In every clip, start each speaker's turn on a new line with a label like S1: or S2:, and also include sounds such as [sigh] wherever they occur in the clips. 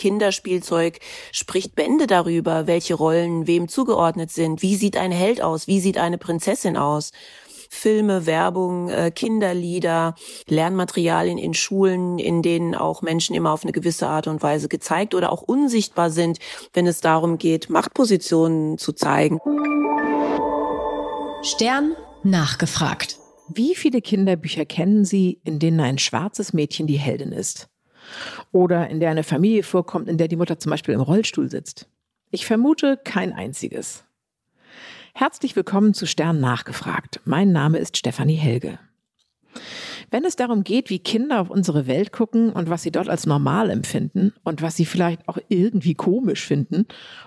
S1: Kinderspielzeug spricht Bände darüber, welche Rollen wem zugeordnet sind. Wie sieht ein Held aus? Wie sieht eine Prinzessin aus? Filme, Werbung, äh, Kinderlieder, Lernmaterialien in Schulen, in denen auch Menschen immer auf eine gewisse Art und Weise gezeigt oder auch unsichtbar sind, wenn es darum geht, Machtpositionen zu zeigen.
S2: Stern nachgefragt.
S3: Wie viele Kinderbücher kennen Sie, in denen ein schwarzes Mädchen die Heldin ist? Oder in der eine Familie vorkommt, in der die Mutter zum Beispiel im Rollstuhl sitzt? Ich vermute kein einziges. Herzlich willkommen zu Stern nachgefragt. Mein Name ist Stefanie Helge. Wenn es darum geht, wie Kinder auf unsere Welt gucken und was sie dort als normal empfinden und was sie vielleicht auch irgendwie komisch finden,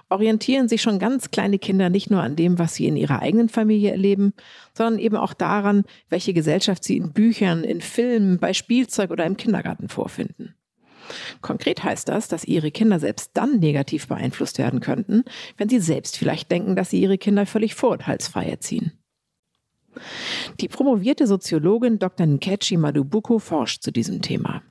S3: orientieren sich schon ganz kleine Kinder nicht nur an dem, was sie in ihrer eigenen Familie erleben, sondern eben auch daran, welche Gesellschaft sie in Büchern, in Filmen, bei Spielzeug oder im Kindergarten vorfinden. Konkret heißt das, dass ihre Kinder selbst dann negativ beeinflusst werden könnten, wenn sie selbst vielleicht denken, dass sie ihre Kinder völlig vorurteilsfrei erziehen. Die promovierte Soziologin Dr. Nkechi Madubuko forscht zu diesem Thema.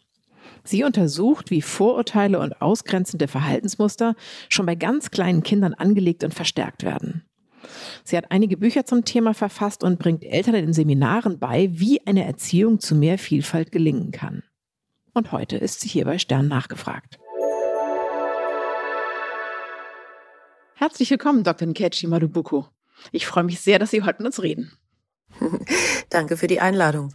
S3: Sie untersucht, wie Vorurteile und ausgrenzende Verhaltensmuster schon bei ganz kleinen Kindern angelegt und verstärkt werden. Sie hat einige Bücher zum Thema verfasst und bringt Eltern in Seminaren bei, wie eine Erziehung zu mehr Vielfalt gelingen kann. Und heute ist sie hier bei Stern nachgefragt. Herzlich willkommen, Dr. Nkechi Madubuko. Ich freue mich sehr, dass Sie heute mit uns reden. [laughs]
S1: Danke für die Einladung.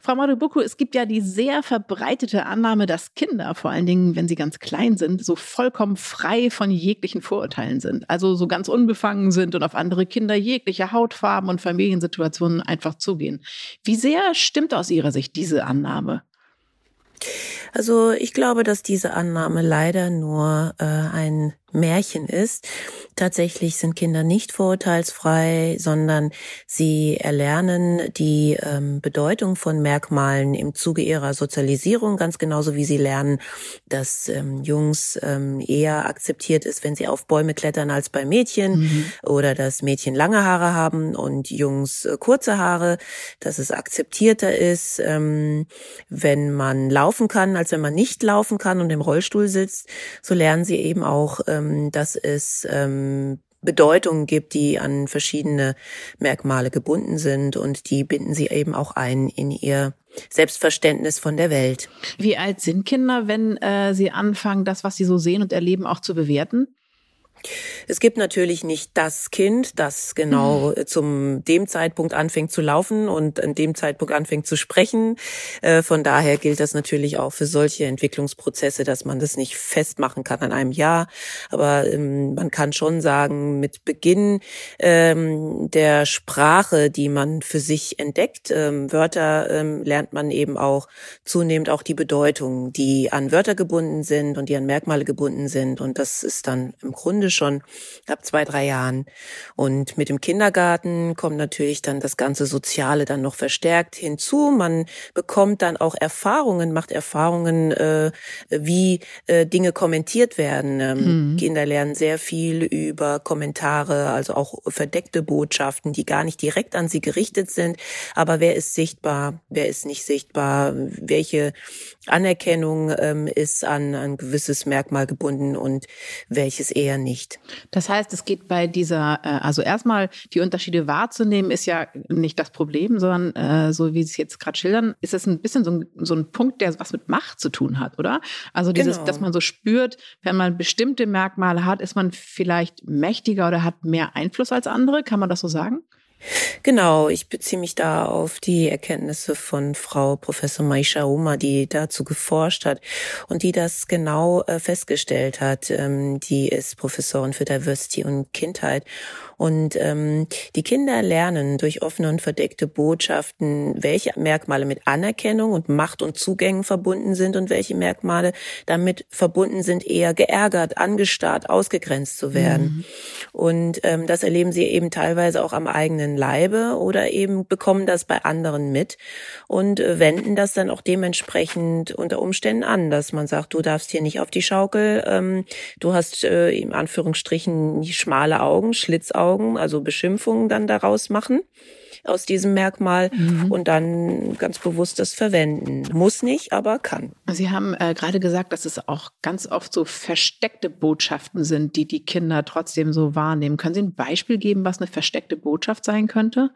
S3: Frau Madubuku, es gibt ja die sehr verbreitete Annahme, dass Kinder, vor allen Dingen, wenn sie ganz klein sind, so vollkommen frei von jeglichen Vorurteilen sind. Also so ganz unbefangen sind und auf andere Kinder jeglicher Hautfarben und Familiensituationen einfach zugehen. Wie sehr stimmt aus Ihrer Sicht diese Annahme?
S1: Also ich glaube, dass diese Annahme leider nur äh, ein Märchen ist. Tatsächlich sind Kinder nicht vorurteilsfrei, sondern sie erlernen die ähm, Bedeutung von Merkmalen im Zuge ihrer Sozialisierung, ganz genauso wie sie lernen, dass ähm, Jungs ähm, eher akzeptiert ist, wenn sie auf Bäume klettern als bei Mädchen mhm. oder dass Mädchen lange Haare haben und Jungs äh, kurze Haare, dass es akzeptierter ist, ähm, wenn man laufen kann, als wenn man nicht laufen kann und im Rollstuhl sitzt. So lernen sie eben auch äh, ähm, dass es ähm, Bedeutungen gibt, die an verschiedene Merkmale gebunden sind und die binden sie eben auch ein in ihr Selbstverständnis von der Welt.
S3: Wie alt sind Kinder, wenn äh, sie anfangen, das, was sie so sehen und erleben, auch zu bewerten?
S1: Es gibt natürlich nicht das Kind, das genau mhm. zum dem Zeitpunkt anfängt zu laufen und an dem Zeitpunkt anfängt zu sprechen. Äh, von daher gilt das natürlich auch für solche Entwicklungsprozesse, dass man das nicht festmachen kann an einem Jahr. Aber ähm, man kann schon sagen, mit Beginn ähm, der Sprache, die man für sich entdeckt, ähm, Wörter lernt man eben auch zunehmend auch die Bedeutung, die an Wörter gebunden sind und die an Merkmale gebunden sind. Und das ist dann im Grunde schon ab zwei, drei Jahren. Und mit dem Kindergarten kommt natürlich dann das ganze Soziale dann noch verstärkt hinzu. Man bekommt dann auch Erfahrungen, macht Erfahrungen, äh, wie äh, Dinge kommentiert werden. Ähm, mhm. Kinder lernen sehr viel über Kommentare, also auch verdeckte Botschaften, die gar nicht direkt an sie gerichtet sind. Aber wer ist sichtbar, wer ist nicht sichtbar, welche Anerkennung ähm, ist an ein gewisses Merkmal gebunden und welches eher nicht.
S3: Das heißt, es geht bei dieser, äh, also erstmal die Unterschiede wahrzunehmen, ist ja nicht das Problem, sondern äh, so wie Sie es jetzt gerade schildern, ist es ein bisschen so ein, so ein Punkt, der was mit Macht zu tun hat, oder? Also dieses, genau. dass man so spürt, wenn man bestimmte Merkmale hat, ist man vielleicht mächtiger oder hat mehr Einfluss als andere. Kann man das so sagen?
S1: Genau, ich beziehe mich da auf die Erkenntnisse von Frau Professor Maisha Oma, die dazu geforscht hat und die das genau äh, festgestellt hat. Ähm, die ist Professorin für Diversity und Kindheit und ähm, die Kinder lernen durch offene und verdeckte Botschaften, welche Merkmale mit Anerkennung und Macht und Zugängen verbunden sind und welche Merkmale damit verbunden sind, eher geärgert, angestarrt, ausgegrenzt zu werden. Mhm. Und ähm, das erleben sie eben teilweise auch am eigenen Leibe oder eben bekommen das bei anderen mit und äh, wenden das dann auch dementsprechend unter Umständen an, dass man sagt, du darfst hier nicht auf die Schaukel, ähm, du hast äh, in Anführungsstrichen schmale Augen, Schlitzaugen, also Beschimpfungen dann daraus machen aus diesem Merkmal mhm. und dann ganz bewusst das verwenden. Muss nicht, aber kann.
S3: Sie haben äh, gerade gesagt, dass es auch ganz oft so versteckte Botschaften sind, die die Kinder trotzdem so wahrnehmen. Können Sie ein Beispiel geben, was eine versteckte Botschaft sein könnte?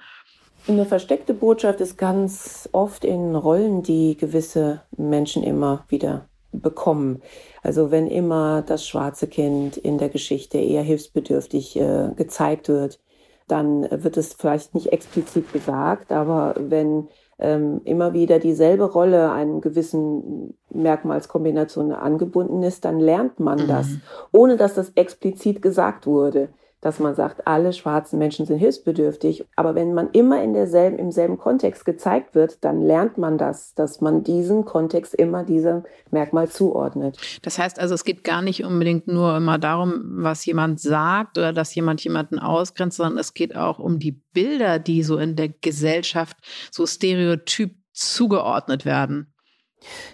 S1: Eine versteckte Botschaft ist ganz oft in Rollen, die gewisse Menschen immer wieder bekommen. Also wenn immer das schwarze Kind in der Geschichte eher hilfsbedürftig äh, gezeigt wird, dann wird es vielleicht nicht explizit gesagt, aber wenn ähm, immer wieder dieselbe Rolle einem gewissen Merkmalskombination angebunden ist, dann lernt man mhm. das, ohne dass das explizit gesagt wurde dass man sagt, alle schwarzen Menschen sind hilfsbedürftig. Aber wenn man immer in derselben, im selben Kontext gezeigt wird, dann lernt man das, dass man diesen Kontext immer diesem Merkmal zuordnet.
S3: Das heißt also, es geht gar nicht unbedingt nur immer darum, was jemand sagt oder dass jemand jemanden ausgrenzt, sondern es geht auch um die Bilder, die so in der Gesellschaft so stereotyp zugeordnet werden.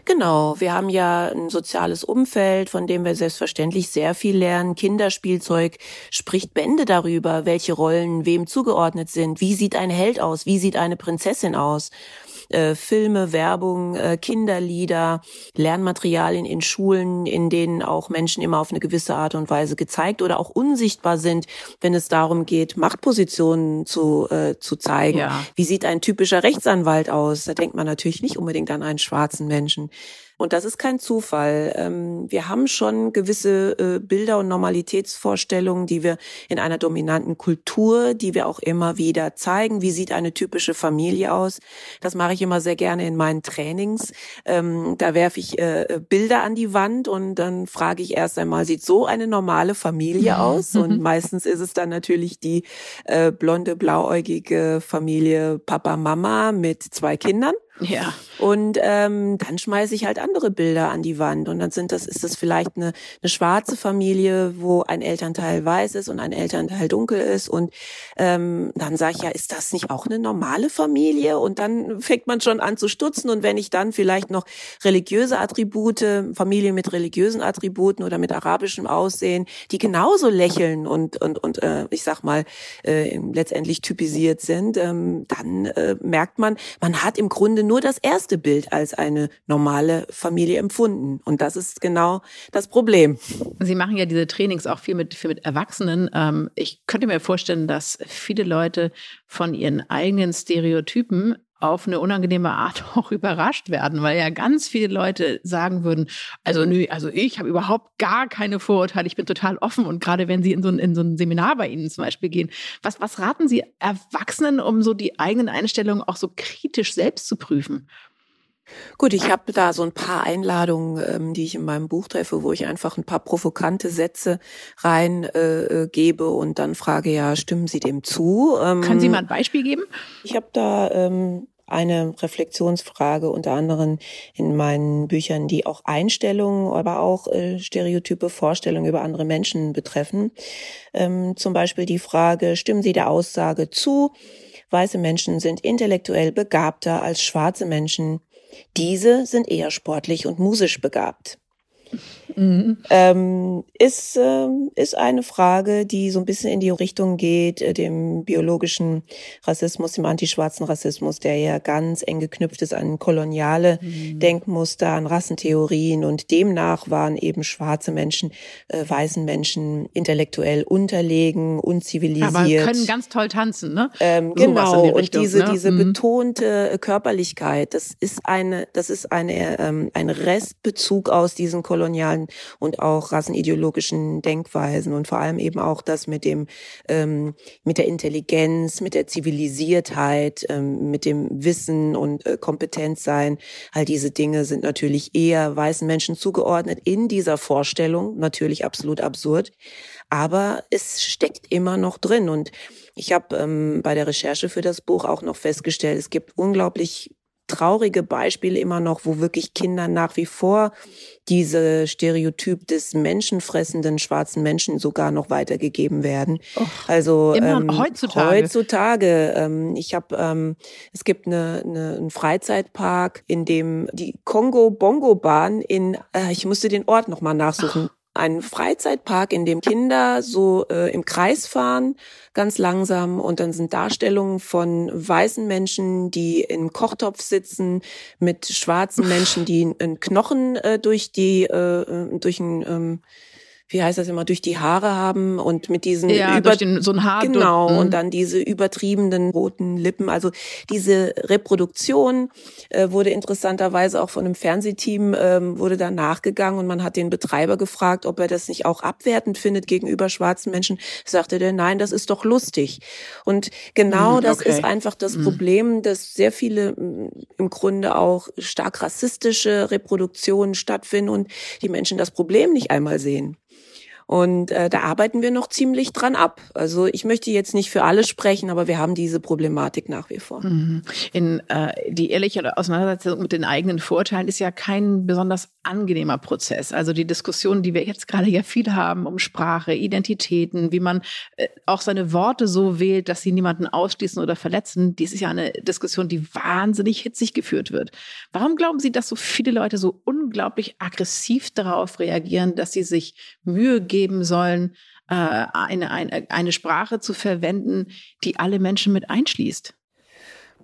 S1: Genau, wir haben ja ein soziales Umfeld, von dem wir selbstverständlich sehr viel lernen. Kinderspielzeug spricht Bände darüber, welche Rollen wem zugeordnet sind. Wie sieht ein Held aus? Wie sieht eine Prinzessin aus? Äh, Filme, Werbung, äh, Kinderlieder, Lernmaterialien in Schulen, in denen auch Menschen immer auf eine gewisse Art und Weise gezeigt oder auch unsichtbar sind, wenn es darum geht, Machtpositionen zu, äh, zu zeigen. Ja. Wie sieht ein typischer Rechtsanwalt aus? Da denkt man natürlich nicht unbedingt an einen schwarzen Menschen. Und das ist kein Zufall. Ähm, wir haben schon gewisse äh, Bilder und Normalitätsvorstellungen, die wir in einer dominanten Kultur, die wir auch immer wieder zeigen. Wie sieht eine typische Familie aus? Das mache ich immer sehr gerne in meinen Trainings. Ähm, da werfe ich äh, Bilder an die Wand und dann frage ich erst einmal, sieht so eine normale Familie mhm. aus? Und mhm. meistens ist es dann natürlich die äh, blonde, blauäugige Familie Papa, Mama mit zwei Kindern.
S3: Ja.
S1: Und ähm, dann schmeiße ich halt andere Bilder an die Wand. Und dann sind das, ist das vielleicht eine, eine schwarze Familie, wo ein Elternteil weiß ist und ein Elternteil dunkel ist. Und ähm, dann sage ich ja, ist das nicht auch eine normale Familie? Und dann fängt man schon an zu stutzen. Und wenn ich dann vielleicht noch religiöse Attribute, Familien mit religiösen Attributen oder mit arabischem Aussehen, die genauso lächeln und und und äh, ich sag mal äh, letztendlich typisiert sind, ähm, dann äh, merkt man, man hat im Grunde nur das erste Bild als eine normale Familie empfunden. Und das ist genau das Problem.
S3: Sie machen ja diese Trainings auch viel mit, viel mit Erwachsenen. Ähm, ich könnte mir vorstellen, dass viele Leute von ihren eigenen Stereotypen auf eine unangenehme Art [laughs] auch überrascht werden, weil ja ganz viele Leute sagen würden, also nö, also ich habe überhaupt gar keine Vorurteile, ich bin total offen und gerade wenn sie in so, ein, in so ein Seminar bei Ihnen zum Beispiel gehen, was, was raten Sie Erwachsenen, um so die eigenen Einstellungen auch so kritisch selbst zu prüfen?
S1: Gut, ich habe da so ein paar Einladungen, ähm, die ich in meinem Buch treffe, wo ich einfach ein paar provokante Sätze rein äh, äh gebe und dann frage, ja, stimmen Sie dem zu?
S3: Ähm, Können Sie mal ein Beispiel geben?
S1: Ich habe da ähm, eine Reflexionsfrage unter anderem in meinen Büchern, die auch Einstellungen, aber auch äh, stereotype Vorstellungen über andere Menschen betreffen. Ähm, zum Beispiel die Frage, stimmen Sie der Aussage zu, weiße Menschen sind intellektuell begabter als schwarze Menschen. Diese sind eher sportlich und musisch begabt. Mhm. Ähm, ist, äh, ist eine Frage, die so ein bisschen in die Richtung geht, äh, dem biologischen Rassismus, dem antischwarzen Rassismus, der ja ganz eng geknüpft ist an koloniale mhm. Denkmuster, an Rassentheorien und demnach waren eben schwarze Menschen, äh, weißen Menschen intellektuell unterlegen, unzivilisiert. Aber
S3: können ganz toll tanzen, ne?
S1: Ähm, genau, die und diese, ne? diese mhm. betonte Körperlichkeit, das ist eine, das ist eine, ähm, ein Restbezug aus diesen kolonialen und auch rassenideologischen Denkweisen und vor allem eben auch das mit dem, ähm, mit der Intelligenz, mit der Zivilisiertheit, ähm, mit dem Wissen und äh, Kompetenzsein. All diese Dinge sind natürlich eher weißen Menschen zugeordnet in dieser Vorstellung, natürlich absolut absurd. Aber es steckt immer noch drin und ich habe ähm, bei der Recherche für das Buch auch noch festgestellt, es gibt unglaublich traurige Beispiele immer noch, wo wirklich Kinder nach wie vor diese Stereotyp des menschenfressenden schwarzen Menschen sogar noch weitergegeben werden.
S3: Och, also ähm, heutzutage.
S1: Heutzutage. Ähm, ich habe, ähm, es gibt eine, eine, einen Freizeitpark, in dem die Kongo Bongo Bahn in, äh, ich musste den Ort noch mal nachsuchen. Ach einen Freizeitpark, in dem Kinder so äh, im Kreis fahren, ganz langsam. Und dann sind Darstellungen von weißen Menschen, die im Kochtopf sitzen, mit schwarzen Menschen, die einen Knochen äh, durch die äh, äh durch ein ähm, wie heißt das immer, durch die Haare haben und mit diesen
S3: ja, über den, so ein Haar
S1: genau und mhm. dann diese übertriebenen roten Lippen. Also diese Reproduktion äh, wurde interessanterweise auch von einem Fernsehteam ähm, wurde da nachgegangen und man hat den Betreiber gefragt, ob er das nicht auch abwertend findet gegenüber schwarzen Menschen. Sagte der, nein, das ist doch lustig. Und genau mhm, das ist einfach das mhm. Problem, dass sehr viele im Grunde auch stark rassistische Reproduktionen stattfinden und die Menschen das Problem nicht einmal sehen. Und äh, da arbeiten wir noch ziemlich dran ab. Also ich möchte jetzt nicht für alle sprechen, aber wir haben diese Problematik nach wie vor. Mhm.
S3: In äh, die ehrliche Auseinandersetzung mit den eigenen Vorteilen ist ja kein besonders angenehmer Prozess. Also die Diskussion, die wir jetzt gerade ja viel haben um Sprache, Identitäten, wie man äh, auch seine Worte so wählt, dass sie niemanden ausschließen oder verletzen, dies ist ja eine Diskussion, die wahnsinnig hitzig geführt wird. Warum glauben Sie, dass so viele Leute so unglaublich aggressiv darauf reagieren, dass sie sich Mühe geben, geben sollen, äh, eine, eine, eine Sprache zu verwenden, die alle Menschen mit einschließt?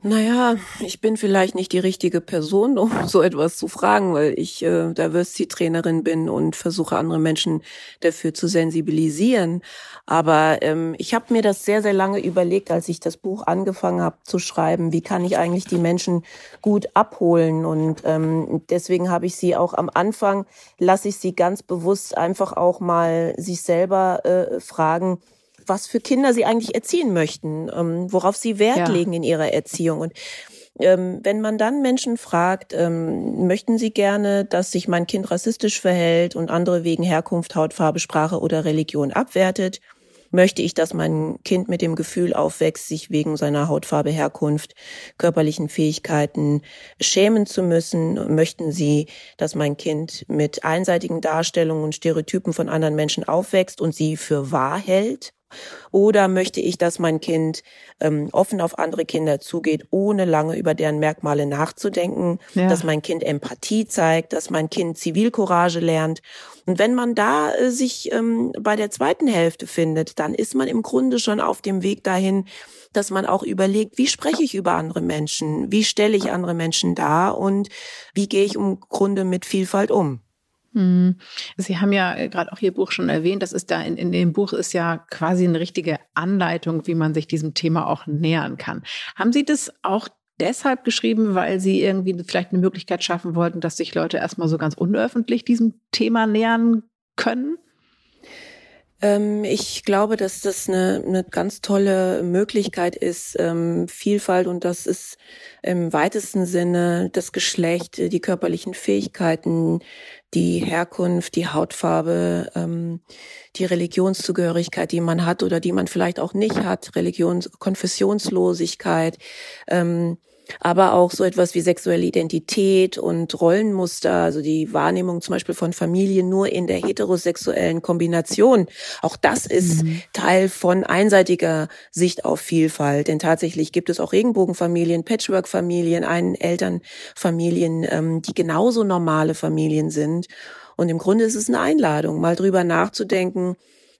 S1: Naja, ich bin vielleicht nicht die richtige Person, um [laughs] so etwas zu fragen, weil ich äh, Diversity-Trainerin bin und versuche andere Menschen dafür zu sensibilisieren. Aber ähm, ich habe mir das sehr, sehr lange überlegt, als ich das Buch angefangen habe zu schreiben, wie kann ich eigentlich die Menschen gut abholen. Und ähm, deswegen habe ich sie auch am Anfang, lasse ich sie ganz bewusst einfach auch mal sich selber äh, fragen, was für Kinder sie eigentlich erziehen möchten, ähm, worauf sie Wert ja. legen in ihrer Erziehung. Und ähm, wenn man dann Menschen fragt, ähm, möchten sie gerne, dass sich mein Kind rassistisch verhält und andere wegen Herkunft, Hautfarbe, Sprache oder Religion abwertet, möchte ich, dass mein Kind mit dem Gefühl aufwächst, sich wegen seiner Hautfarbe, Herkunft, körperlichen Fähigkeiten schämen zu müssen? Möchten Sie, dass mein Kind mit einseitigen Darstellungen und Stereotypen von anderen Menschen aufwächst und sie für wahr hält? Oder möchte ich, dass mein Kind ähm, offen auf andere Kinder zugeht, ohne lange über deren Merkmale nachzudenken, ja. dass mein Kind Empathie zeigt, dass mein Kind Zivilcourage lernt. Und wenn man da äh, sich ähm, bei der zweiten Hälfte findet, dann ist man im Grunde schon auf dem Weg dahin, dass man auch überlegt, wie spreche ich über andere Menschen, wie stelle ich andere Menschen dar und wie gehe ich im Grunde mit Vielfalt um.
S3: Mhm. Sie haben ja äh, gerade auch Ihr Buch schon erwähnt, das ist da in, in dem Buch ist ja quasi eine richtige Anleitung, wie man sich diesem Thema auch nähern kann. Haben Sie das auch deshalb geschrieben, weil Sie irgendwie vielleicht eine Möglichkeit schaffen wollten, dass sich Leute erstmal so ganz unöffentlich diesem Thema nähern können?
S1: Ähm, ich glaube, dass das eine, eine ganz tolle Möglichkeit ist, ähm, Vielfalt und das ist im weitesten Sinne das Geschlecht, die körperlichen Fähigkeiten, die Herkunft, die Hautfarbe, ähm, die Religionszugehörigkeit, die man hat oder die man vielleicht auch nicht hat, Religions Konfessionslosigkeit, ähm, aber auch so etwas wie sexuelle Identität und Rollenmuster, also die Wahrnehmung zum Beispiel von Familien nur in der heterosexuellen Kombination. Auch das ist mhm. Teil von einseitiger Sicht auf Vielfalt. Denn tatsächlich gibt es auch Regenbogenfamilien, Patchwork-Familien, Ein-Eltern-Familien, ähm, die genauso normale Familien sind. Und im Grunde ist es eine Einladung, mal drüber nachzudenken,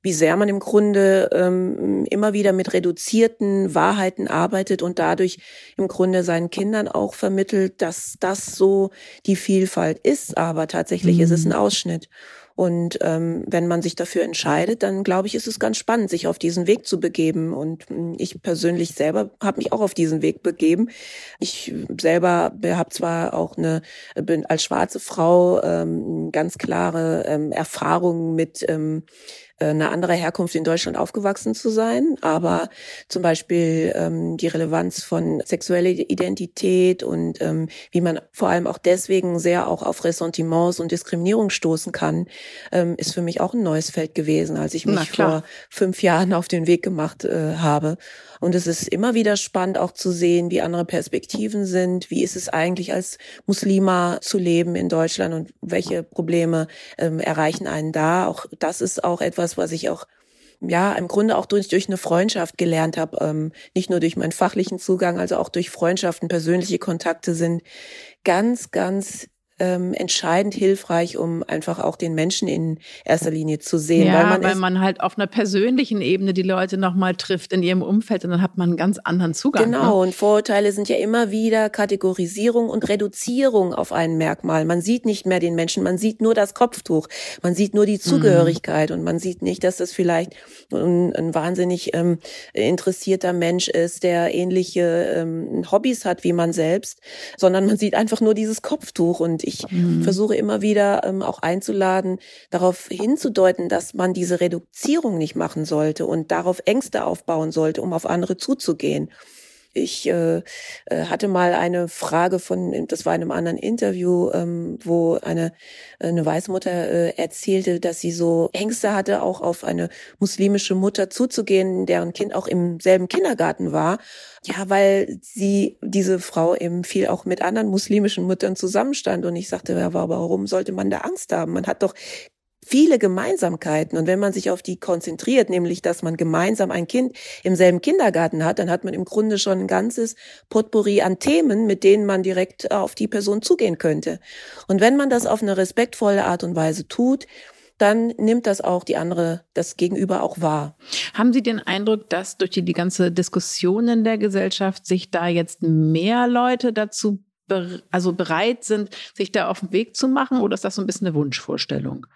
S1: wie sehr man im Grunde ähm, immer wieder mit reduzierten Wahrheiten arbeitet und dadurch im Grunde seinen Kindern auch vermittelt, dass das so die Vielfalt ist, aber tatsächlich mhm. ist es ein mhm. Ausschnitt. Und ähm, wenn man sich dafür entscheidet, dann glaube ich, ist es ganz spannend, sich auf diesen Weg zu begeben. Und hm, ich persönlich selber habe mich auch auf diesen Weg begeben. Ich selber habe zwar auch eine, bin als schwarze Frau ähm, ganz klare ähm, Erfahrungen mit ähm, äh, eine andere Herkunft in Deutschland aufgewachsen zu sein, aber zum Beispiel ähm, die Relevanz von sexueller Identität und ähm, wie man vor allem auch deswegen sehr auch auf Ressentiments und Diskriminierung stoßen kann, ähm, ist für mich auch ein neues Feld gewesen, als ich mich vor fünf Jahren auf den Weg gemacht äh, habe. Und es ist immer wieder spannend auch zu sehen, wie andere Perspektiven sind. Wie ist es eigentlich als Muslima zu leben in Deutschland und welche Probleme ähm, erreichen einen da? Auch das ist auch etwas, was ich auch ja, im Grunde auch durch, durch eine Freundschaft gelernt habe, ähm, nicht nur durch meinen fachlichen Zugang, also auch durch Freundschaften, persönliche Kontakte sind ganz, ganz ähm, entscheidend hilfreich, um einfach auch den Menschen in erster Linie zu sehen.
S3: Ja, weil man, weil man halt auf einer persönlichen Ebene die Leute nochmal trifft in ihrem Umfeld und dann hat man einen ganz anderen Zugang.
S1: Genau, ne? und Vorurteile sind ja immer wieder Kategorisierung und Reduzierung auf ein Merkmal. Man sieht nicht mehr den Menschen, man sieht nur das Kopftuch, man sieht nur die mhm. Zugehörigkeit mhm. und man sieht nicht, dass das vielleicht ein, ein wahnsinnig ähm, interessierter Mensch ist, der ähnliche ähm, Hobbys hat wie man selbst, sondern man sieht einfach nur dieses Kopftuch und ich mhm. versuche immer wieder ähm, auch einzuladen, darauf hinzudeuten, dass man diese Reduzierung nicht machen sollte und darauf Ängste aufbauen sollte, um auf andere zuzugehen. Ich äh, äh, hatte mal eine Frage von, das war in einem anderen Interview, ähm, wo eine, eine Weißmutter äh, erzählte, dass sie so Ängste hatte, auch auf eine muslimische Mutter zuzugehen, deren Kind auch im selben Kindergarten war. Ja, weil sie, diese Frau eben viel auch mit anderen muslimischen Müttern zusammenstand. Und ich sagte, ja, warum sollte man da Angst haben? Man hat doch viele Gemeinsamkeiten. Und wenn man sich auf die konzentriert, nämlich dass man gemeinsam ein Kind im selben Kindergarten hat, dann hat man im Grunde schon ein ganzes Potpourri an Themen, mit denen man direkt auf die Person zugehen könnte. Und wenn man das auf eine respektvolle Art und Weise tut, dann nimmt das auch die andere, das Gegenüber auch wahr.
S3: Haben Sie den Eindruck, dass durch die, die ganze Diskussion in der Gesellschaft sich da jetzt mehr Leute dazu also bereit sind, sich da auf den Weg zu machen, oder ist das so ein bisschen eine Wunschvorstellung?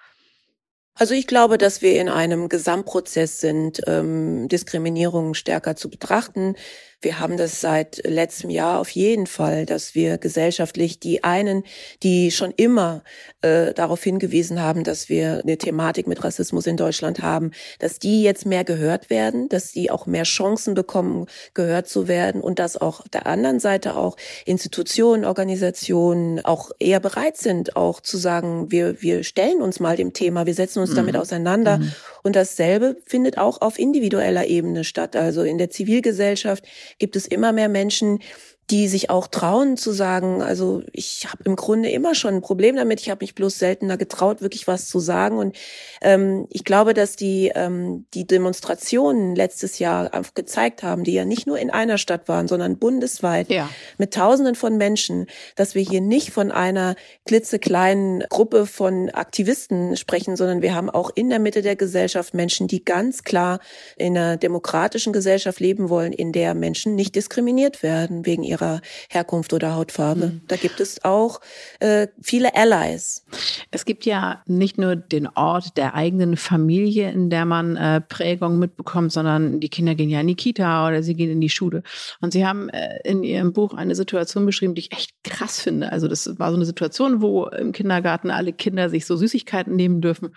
S1: Also ich glaube, dass wir in einem Gesamtprozess sind, ähm, Diskriminierung stärker zu betrachten. Wir haben das seit letztem Jahr auf jeden Fall, dass wir gesellschaftlich die einen, die schon immer äh, darauf hingewiesen haben, dass wir eine Thematik mit Rassismus in Deutschland haben, dass die jetzt mehr gehört werden, dass die auch mehr Chancen bekommen, gehört zu werden und dass auch der anderen Seite auch Institutionen, Organisationen auch eher bereit sind, auch zu sagen, wir, wir stellen uns mal dem Thema, wir setzen uns mhm. damit auseinander. Mhm. Und dasselbe findet auch auf individueller Ebene statt, also in der Zivilgesellschaft gibt es immer mehr Menschen, die sich auch trauen zu sagen, also ich habe im Grunde immer schon ein Problem damit, ich habe mich bloß seltener getraut, wirklich was zu sagen. Und ähm, ich glaube, dass die, ähm, die Demonstrationen letztes Jahr einfach gezeigt haben, die ja nicht nur in einer Stadt waren, sondern bundesweit ja. mit Tausenden von Menschen, dass wir hier nicht von einer klitzekleinen Gruppe von Aktivisten sprechen, sondern wir haben auch in der Mitte der Gesellschaft Menschen, die ganz klar in einer demokratischen Gesellschaft leben wollen, in der Menschen nicht diskriminiert werden wegen ihrer ihrer Herkunft oder Hautfarbe. Mhm. Da gibt es auch äh, viele Allies.
S3: Es gibt ja nicht nur den Ort der eigenen Familie, in der man äh, Prägung mitbekommt, sondern die Kinder gehen ja in die Kita oder sie gehen in die Schule. Und Sie haben äh, in Ihrem Buch eine Situation beschrieben, die ich echt krass finde. Also das war so eine Situation, wo im Kindergarten alle Kinder sich so Süßigkeiten nehmen dürfen.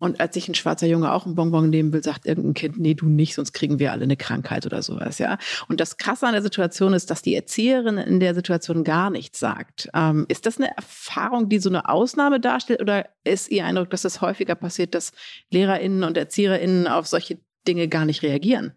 S3: Und als sich ein schwarzer Junge auch ein Bonbon nehmen will, sagt irgendein Kind, nee, du nicht, sonst kriegen wir alle eine Krankheit oder sowas, ja. Und das Krasse an der Situation ist, dass die Erzieherin in der Situation gar nichts sagt. Ähm, ist das eine Erfahrung, die so eine Ausnahme darstellt oder ist Ihr Eindruck, dass das häufiger passiert, dass LehrerInnen und ErzieherInnen auf solche Dinge gar nicht reagieren?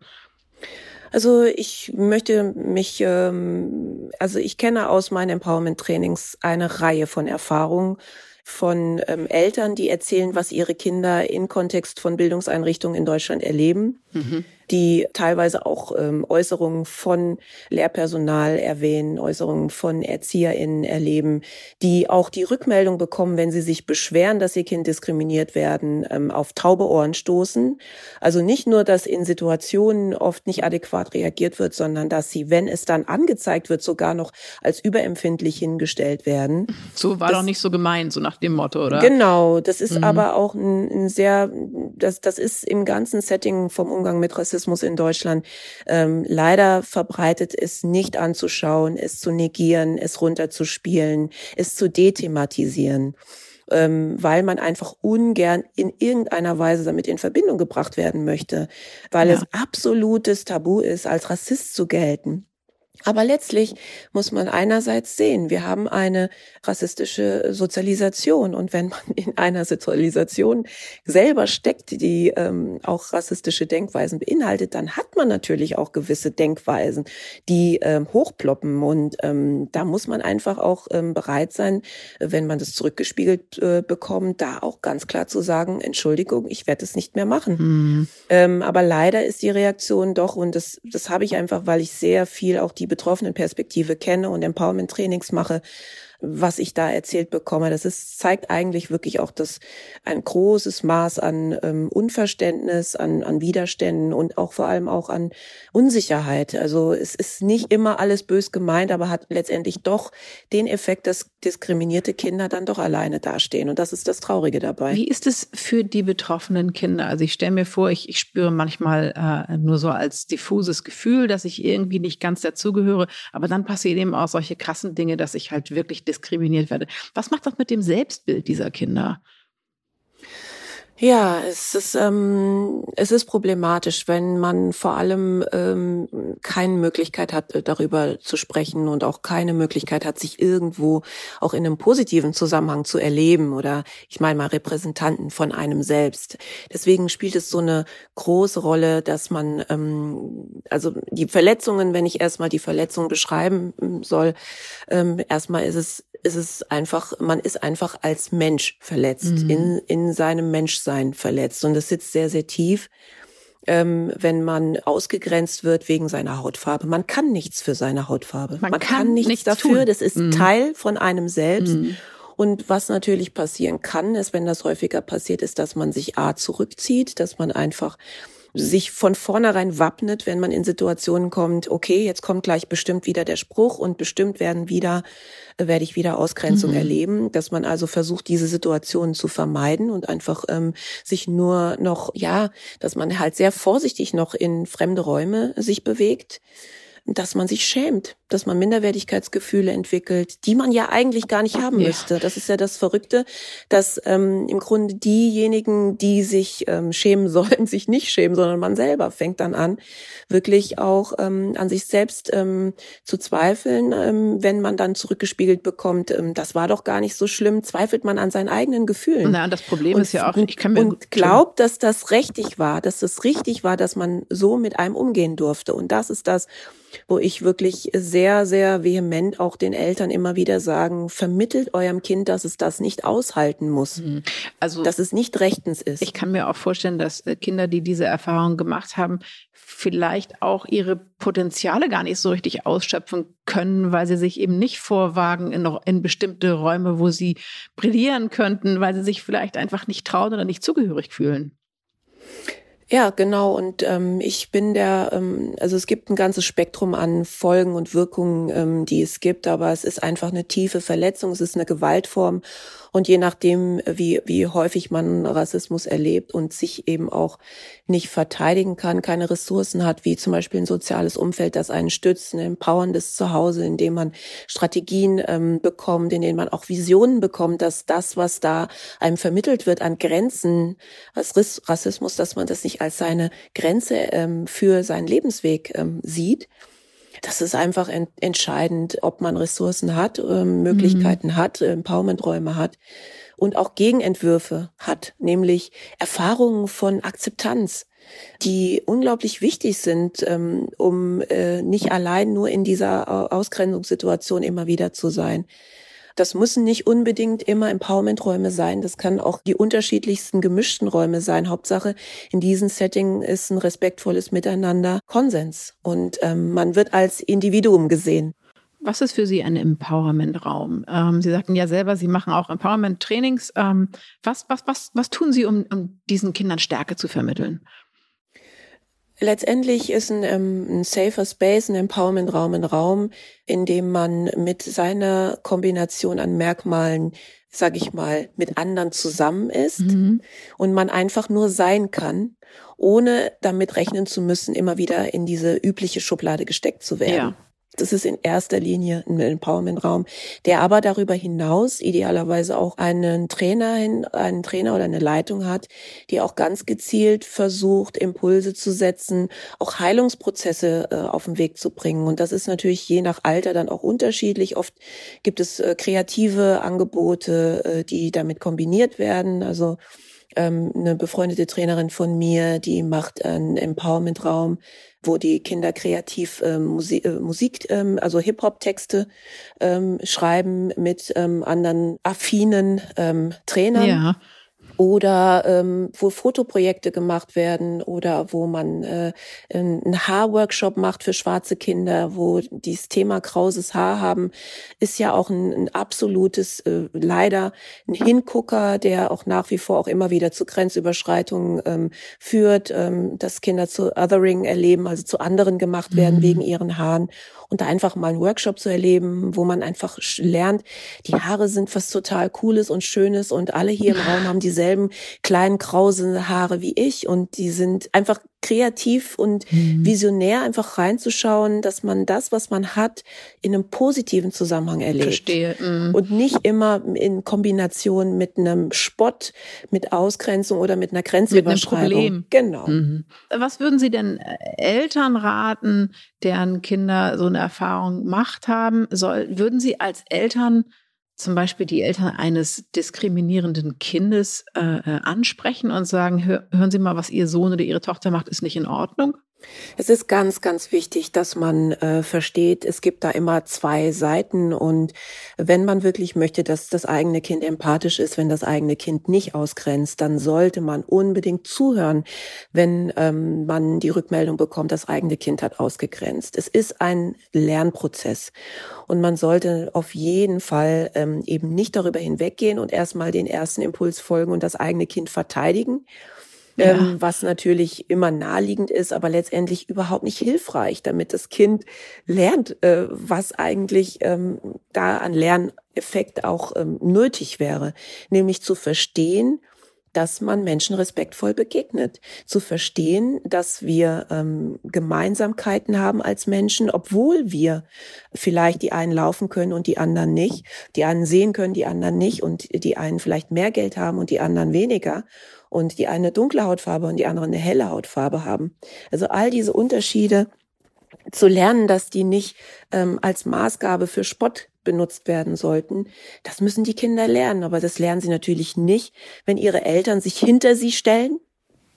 S1: Also ich möchte mich, ähm, also ich kenne aus meinen Empowerment-Trainings eine Reihe von Erfahrungen, von ähm, Eltern, die erzählen, was ihre Kinder in Kontext von Bildungseinrichtungen in Deutschland erleben. Mhm die teilweise auch ähm, Äußerungen von Lehrpersonal erwähnen, Äußerungen von ErzieherInnen erleben, die auch die Rückmeldung bekommen, wenn sie sich beschweren, dass ihr Kind diskriminiert werden, ähm, auf taube Ohren stoßen. Also nicht nur, dass in Situationen oft nicht adäquat reagiert wird, sondern dass sie, wenn es dann angezeigt wird, sogar noch als überempfindlich hingestellt werden.
S3: So war das, doch nicht so gemeint, so nach dem Motto, oder?
S1: Genau, das ist mhm. aber auch ein, ein sehr, das, das ist im ganzen Setting vom Umgang mit Rassismus Rassismus in Deutschland ähm, leider verbreitet ist, nicht anzuschauen, es zu negieren, es runterzuspielen, es zu dethematisieren ähm, weil man einfach ungern in irgendeiner Weise damit in Verbindung gebracht werden möchte, weil ja. es absolutes Tabu ist, als Rassist zu gelten. Aber letztlich muss man einerseits sehen, wir haben eine rassistische Sozialisation und wenn man in einer Sozialisation selber steckt, die ähm, auch rassistische Denkweisen beinhaltet, dann hat man natürlich auch gewisse Denkweisen, die ähm, hochploppen und ähm, da muss man einfach auch ähm, bereit sein, wenn man das zurückgespiegelt äh, bekommt, da auch ganz klar zu sagen, Entschuldigung, ich werde es nicht mehr machen. Mhm. Ähm, aber leider ist die Reaktion doch und das das habe ich einfach, weil ich sehr viel auch die die Betroffenenperspektive kenne und Empowerment-Trainings mache, was ich da erzählt bekomme. Das ist, zeigt eigentlich wirklich auch das ein großes Maß an ähm, Unverständnis, an, an Widerständen und auch vor allem auch an Unsicherheit. Also es ist nicht immer alles bös gemeint, aber hat letztendlich doch den Effekt, dass diskriminierte Kinder dann doch alleine dastehen. Und das ist das Traurige dabei.
S3: Wie ist es für die betroffenen Kinder? Also ich stelle mir vor, ich, ich spüre manchmal äh, nur so als diffuses Gefühl, dass ich irgendwie nicht ganz dazugehöre, aber dann passieren eben auch solche krassen Dinge, dass ich halt wirklich diskriminiert werde. Was macht das mit dem Selbstbild dieser Kinder?
S1: Ja, es ist, ähm, es ist problematisch, wenn man vor allem ähm, keine Möglichkeit hat, äh, darüber zu sprechen und auch keine Möglichkeit hat, sich irgendwo auch in einem positiven Zusammenhang zu erleben oder ich meine mal Repräsentanten von einem selbst. Deswegen spielt es so eine große Rolle, dass man, ähm, also die Verletzungen, wenn ich erstmal die Verletzung beschreiben ähm, soll, ähm, erstmal ist es ist es einfach, man ist einfach als Mensch verletzt, mhm. in, in seinem Menschsein verletzt. Und das sitzt sehr, sehr tief, ähm, wenn man ausgegrenzt wird wegen seiner Hautfarbe. Man kann nichts für seine Hautfarbe. Man, man kann, kann, nichts, nichts dafür. Tun. Das ist mhm. Teil von einem selbst. Mhm. Und was natürlich passieren kann, ist, wenn das häufiger passiert, ist, dass man sich A zurückzieht, dass man einfach sich von vornherein wappnet, wenn man in Situationen kommt, okay, jetzt kommt gleich bestimmt wieder der Spruch und bestimmt werden wieder, äh, werde ich wieder Ausgrenzung mhm. erleben, dass man also versucht, diese Situationen zu vermeiden und einfach ähm, sich nur noch, ja, dass man halt sehr vorsichtig noch in fremde Räume sich bewegt dass man sich schämt, dass man Minderwertigkeitsgefühle entwickelt, die man ja eigentlich gar nicht haben ja. müsste. Das ist ja das Verrückte, dass ähm, im Grunde diejenigen, die sich ähm, schämen sollen, [laughs] sich nicht schämen, sondern man selber fängt dann an, wirklich auch ähm, an sich selbst ähm, zu zweifeln, ähm, wenn man dann zurückgespiegelt bekommt, ähm, das war doch gar nicht so schlimm, zweifelt man an seinen eigenen Gefühlen.
S3: Na, das Problem
S1: und,
S3: ist ja auch,
S1: ich kann mir und glaubt, dass das richtig war, dass es richtig war, dass man so mit einem umgehen durfte. Und das ist das, wo ich wirklich sehr, sehr vehement auch den Eltern immer wieder sagen, vermittelt eurem Kind, dass es das nicht aushalten muss. Mhm. Also, dass es nicht rechtens ist.
S3: Ich kann mir auch vorstellen, dass äh, Kinder, die diese Erfahrung gemacht haben, vielleicht auch ihre Potenziale gar nicht so richtig ausschöpfen können, weil sie sich eben nicht vorwagen in, in bestimmte Räume, wo sie brillieren könnten, weil sie sich vielleicht einfach nicht trauen oder nicht zugehörig fühlen.
S1: Ja, genau. Und ähm, ich bin der, ähm, also es gibt ein ganzes Spektrum an Folgen und Wirkungen, ähm, die es gibt, aber es ist einfach eine tiefe Verletzung, es ist eine Gewaltform und je nachdem, wie, wie häufig man Rassismus erlebt und sich eben auch nicht verteidigen kann, keine Ressourcen hat, wie zum Beispiel ein soziales Umfeld, das einen stützt, ein empowerndes Zuhause, in dem man Strategien ähm, bekommt, in denen man auch Visionen bekommt, dass das, was da einem vermittelt wird an Grenzen, als Rassismus, dass man das nicht als seine Grenze ähm, für seinen Lebensweg ähm, sieht das ist einfach ent entscheidend, ob man Ressourcen hat, ähm, Möglichkeiten mhm. hat, Empowerment-Räume hat und auch Gegenentwürfe hat, nämlich Erfahrungen von Akzeptanz die unglaublich wichtig sind, ähm, um äh, nicht allein nur in dieser Ausgrenzungssituation immer wieder zu sein. Das müssen nicht unbedingt immer Empowerment-Räume sein. Das kann auch die unterschiedlichsten gemischten Räume sein. Hauptsache in diesem Setting ist ein respektvolles Miteinander Konsens und ähm, man wird als Individuum gesehen.
S3: Was ist für Sie ein Empowerment-Raum? Ähm, Sie sagten ja selber, Sie machen auch Empowerment-Trainings. Ähm, was, was, was, was tun Sie, um, um diesen Kindern Stärke zu vermitteln?
S1: Letztendlich ist ein, ähm, ein safer Space, ein Empowerment-Raum ein Raum, in dem man mit seiner Kombination an Merkmalen, sag ich mal, mit anderen zusammen ist mhm. und man einfach nur sein kann, ohne damit rechnen zu müssen, immer wieder in diese übliche Schublade gesteckt zu werden. Ja. Das ist in erster Linie ein Empowerment-Raum, der aber darüber hinaus idealerweise auch einen Trainer, einen Trainer oder eine Leitung hat, die auch ganz gezielt versucht, Impulse zu setzen, auch Heilungsprozesse äh, auf den Weg zu bringen. Und das ist natürlich je nach Alter dann auch unterschiedlich. Oft gibt es äh, kreative Angebote, äh, die damit kombiniert werden. Also ähm, eine befreundete Trainerin von mir, die macht einen Empowerment-Raum, wo die Kinder kreativ ähm, Musik, äh, Musik ähm, also Hip-Hop-Texte ähm, schreiben mit ähm, anderen affinen ähm, Trainern.
S3: Ja.
S1: Oder ähm, wo Fotoprojekte gemacht werden oder wo man äh, einen Haarworkshop macht für schwarze Kinder, wo dieses Thema krauses Haar haben, ist ja auch ein, ein absolutes, äh, leider ein Hingucker, der auch nach wie vor auch immer wieder zu Grenzüberschreitungen ähm, führt, ähm, dass Kinder zu Othering erleben, also zu anderen gemacht werden mhm. wegen ihren Haaren und da einfach mal einen Workshop zu erleben, wo man einfach lernt, die Haare sind was total Cooles und Schönes und alle hier im Raum haben dieselben kleinen krausen Haare wie ich und die sind einfach kreativ und mhm. visionär einfach reinzuschauen, dass man das, was man hat, in einem positiven Zusammenhang erlebt.
S3: Verstehe. Mhm.
S1: Und nicht immer in Kombination mit einem Spott, mit Ausgrenzung oder mit einer Grenzüberschreitung. Mit einem
S3: Problem. Genau. Mhm. Was würden Sie denn äh, Eltern raten, deren Kinder so eine Erfahrung gemacht haben? Soll, würden Sie als Eltern zum Beispiel die Eltern eines diskriminierenden Kindes äh, äh, ansprechen und sagen, hör, hören Sie mal, was Ihr Sohn oder Ihre Tochter macht, ist nicht in Ordnung?
S1: Es ist ganz, ganz wichtig, dass man äh, versteht, es gibt da immer zwei Seiten und wenn man wirklich möchte, dass das eigene Kind empathisch ist, wenn das eigene Kind nicht ausgrenzt, dann sollte man unbedingt zuhören, wenn ähm, man die Rückmeldung bekommt, das eigene Kind hat ausgegrenzt. Es ist ein Lernprozess und man sollte auf jeden Fall ähm, eben nicht darüber hinweggehen und erstmal den ersten Impuls folgen und das eigene Kind verteidigen ja. ähm, was natürlich immer naheliegend ist, aber letztendlich überhaupt nicht hilfreich, damit das Kind lernt, äh, was eigentlich ähm, da an Lerneffekt auch ähm, nötig wäre, nämlich zu verstehen, dass man Menschen respektvoll begegnet, zu verstehen, dass wir ähm, Gemeinsamkeiten haben als Menschen, obwohl wir vielleicht die einen laufen können und die anderen nicht, die einen sehen können, die anderen nicht und die einen vielleicht mehr Geld haben und die anderen weniger und die eine dunkle Hautfarbe und die andere eine helle Hautfarbe haben. Also all diese Unterschiede zu lernen, dass die nicht ähm, als Maßgabe für Spott benutzt werden sollten, das müssen die Kinder lernen. Aber das lernen sie natürlich nicht, wenn ihre Eltern sich hinter sie stellen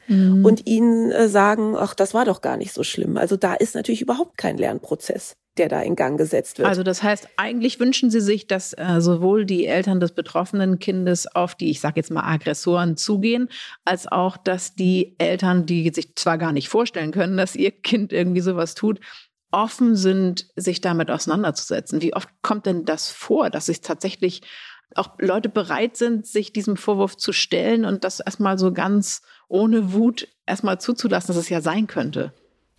S1: mhm. und ihnen äh, sagen, ach, das war doch gar nicht so schlimm. Also da ist natürlich überhaupt kein Lernprozess der da in Gang gesetzt wird.
S3: Also das heißt, eigentlich wünschen Sie sich, dass äh, sowohl die Eltern des betroffenen Kindes auf die, ich sage jetzt mal, Aggressoren zugehen, als auch, dass die Eltern, die sich zwar gar nicht vorstellen können, dass ihr Kind irgendwie sowas tut, offen sind, sich damit auseinanderzusetzen. Wie oft kommt denn das vor, dass sich tatsächlich auch Leute bereit sind, sich diesem Vorwurf zu stellen und das erstmal so ganz ohne Wut erstmal zuzulassen, dass es ja sein könnte?